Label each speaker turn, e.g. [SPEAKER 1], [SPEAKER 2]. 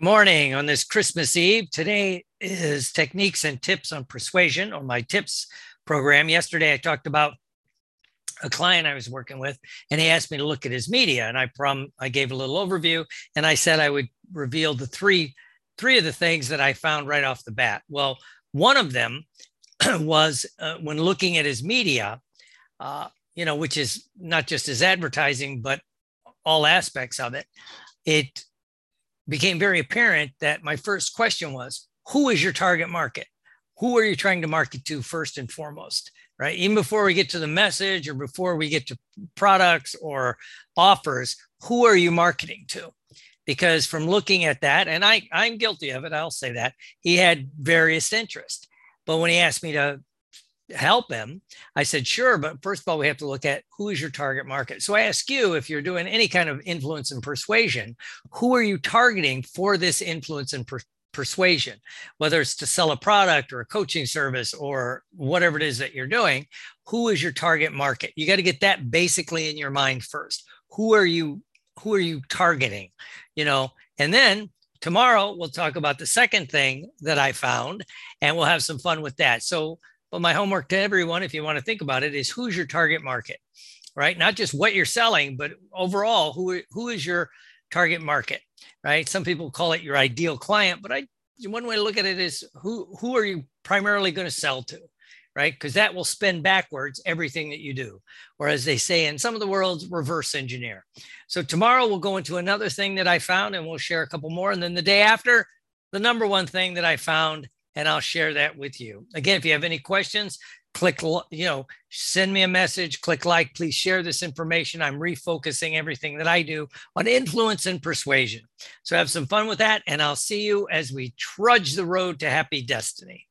[SPEAKER 1] Morning on this Christmas Eve. Today is techniques and tips on persuasion or my tips program. Yesterday I talked about a client I was working with and he asked me to look at his media and I prom I gave a little overview and I said I would reveal the three three of the things that I found right off the bat. Well, one of them was uh, when looking at his media, uh, you know, which is not just his advertising but all aspects of it. It became very apparent that my first question was who is your target market? Who are you trying to market to first and foremost? Right. Even before we get to the message or before we get to products or offers, who are you marketing to? Because from looking at that, and I, I'm guilty of it, I'll say that he had various interests. But when he asked me to help him? I said, sure. But first of all, we have to look at who is your target market. So I ask you, if you're doing any kind of influence and persuasion, who are you targeting for this influence and per- persuasion? Whether it's to sell a product or a coaching service or whatever it is that you're doing, who is your target market? You got to get that basically in your mind first. Who are you? Who are you targeting? You know, and then tomorrow we'll talk about the second thing that I found, and we'll have some fun with that. So but my homework to everyone, if you want to think about it, is who's your target market, right? Not just what you're selling, but overall, who, who is your target market, right? Some people call it your ideal client, but I one way to look at it is who who are you primarily going to sell to, right? Because that will spin backwards everything that you do, or as they say in some of the worlds, reverse engineer. So tomorrow we'll go into another thing that I found, and we'll share a couple more, and then the day after, the number one thing that I found and I'll share that with you. Again, if you have any questions, click, you know, send me a message, click like, please share this information. I'm refocusing everything that I do on influence and persuasion. So have some fun with that, and I'll see you as we trudge the road to happy destiny.